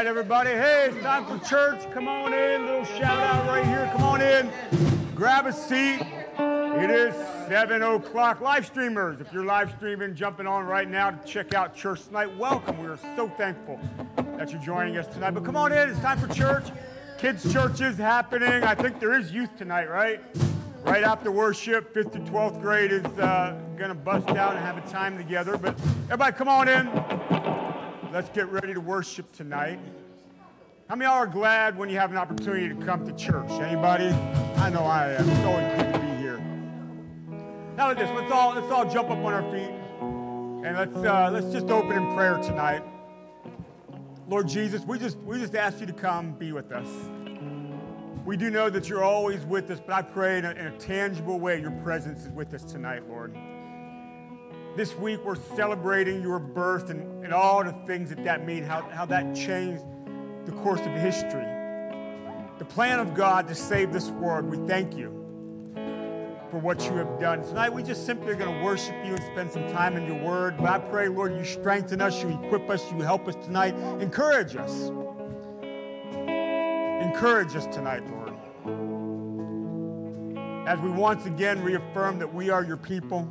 right, everybody. Hey, it's time for church. Come on in. Little shout out right here. Come on in. Grab a seat. It is 7 o'clock. Live streamers, if you're live streaming, jumping on right now to check out church tonight, welcome. We are so thankful that you're joining us tonight. But come on in. It's time for church. Kids' church is happening. I think there is youth tonight, right? Right after worship, 5th to 12th grade is uh, going to bust out and have a time together. But everybody, come on in. Let's get ready to worship tonight. How many y'all are glad when you have an opportunity to come to church? Anybody? I know I am. It's always good to be here. Now like this, let's all let's all jump up on our feet and let's uh, let's just open in prayer tonight. Lord Jesus, we just we just ask you to come be with us. We do know that you're always with us, but I pray in a, in a tangible way your presence is with us tonight, Lord. This week we're celebrating your birth and, and all the things that that mean, how, how that changed the course of history. The plan of God to save this world, we thank you for what you have done. Tonight we just simply are going to worship you and spend some time in your word. But I pray, Lord, you strengthen us, you equip us, you help us tonight. Encourage us. Encourage us tonight, Lord. As we once again reaffirm that we are your people,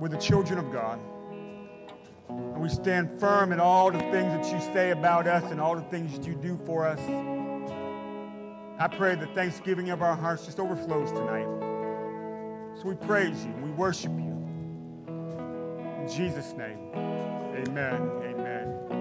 we're the children of God. And we stand firm in all the things that you say about us and all the things that you do for us. I pray the thanksgiving of our hearts just overflows tonight. So we praise you, we worship you. In Jesus' name, amen. Amen.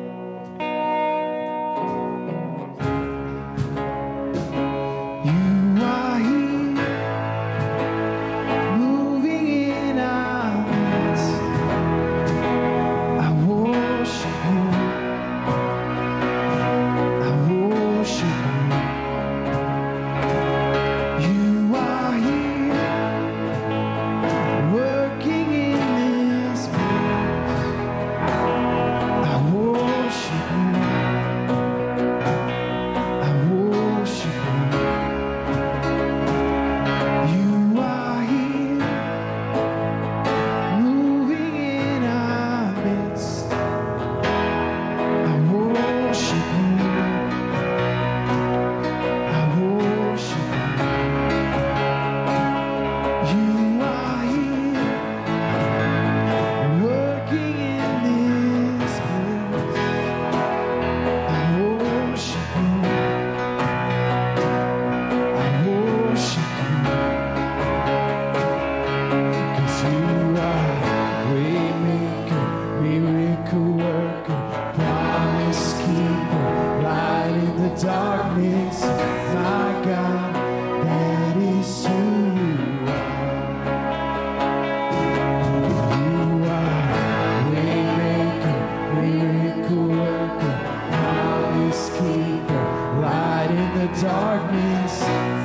Darkness.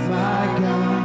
My God,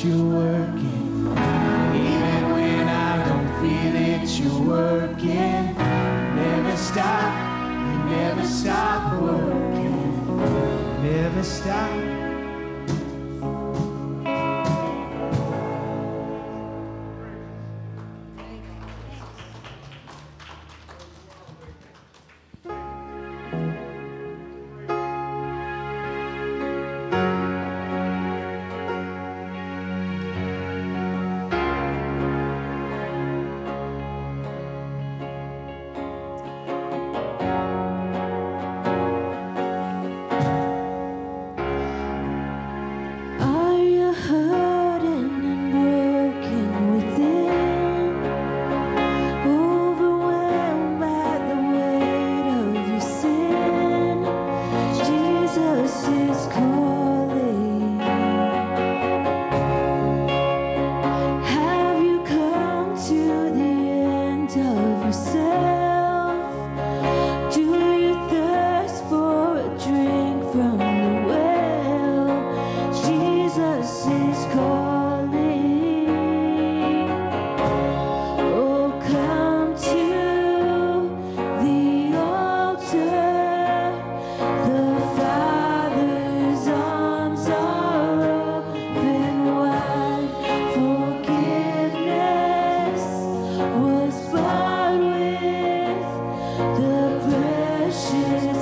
you're working. Even when I don't feel it, you're working. Never stop, you never stop working. Never stop.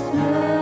Christmas.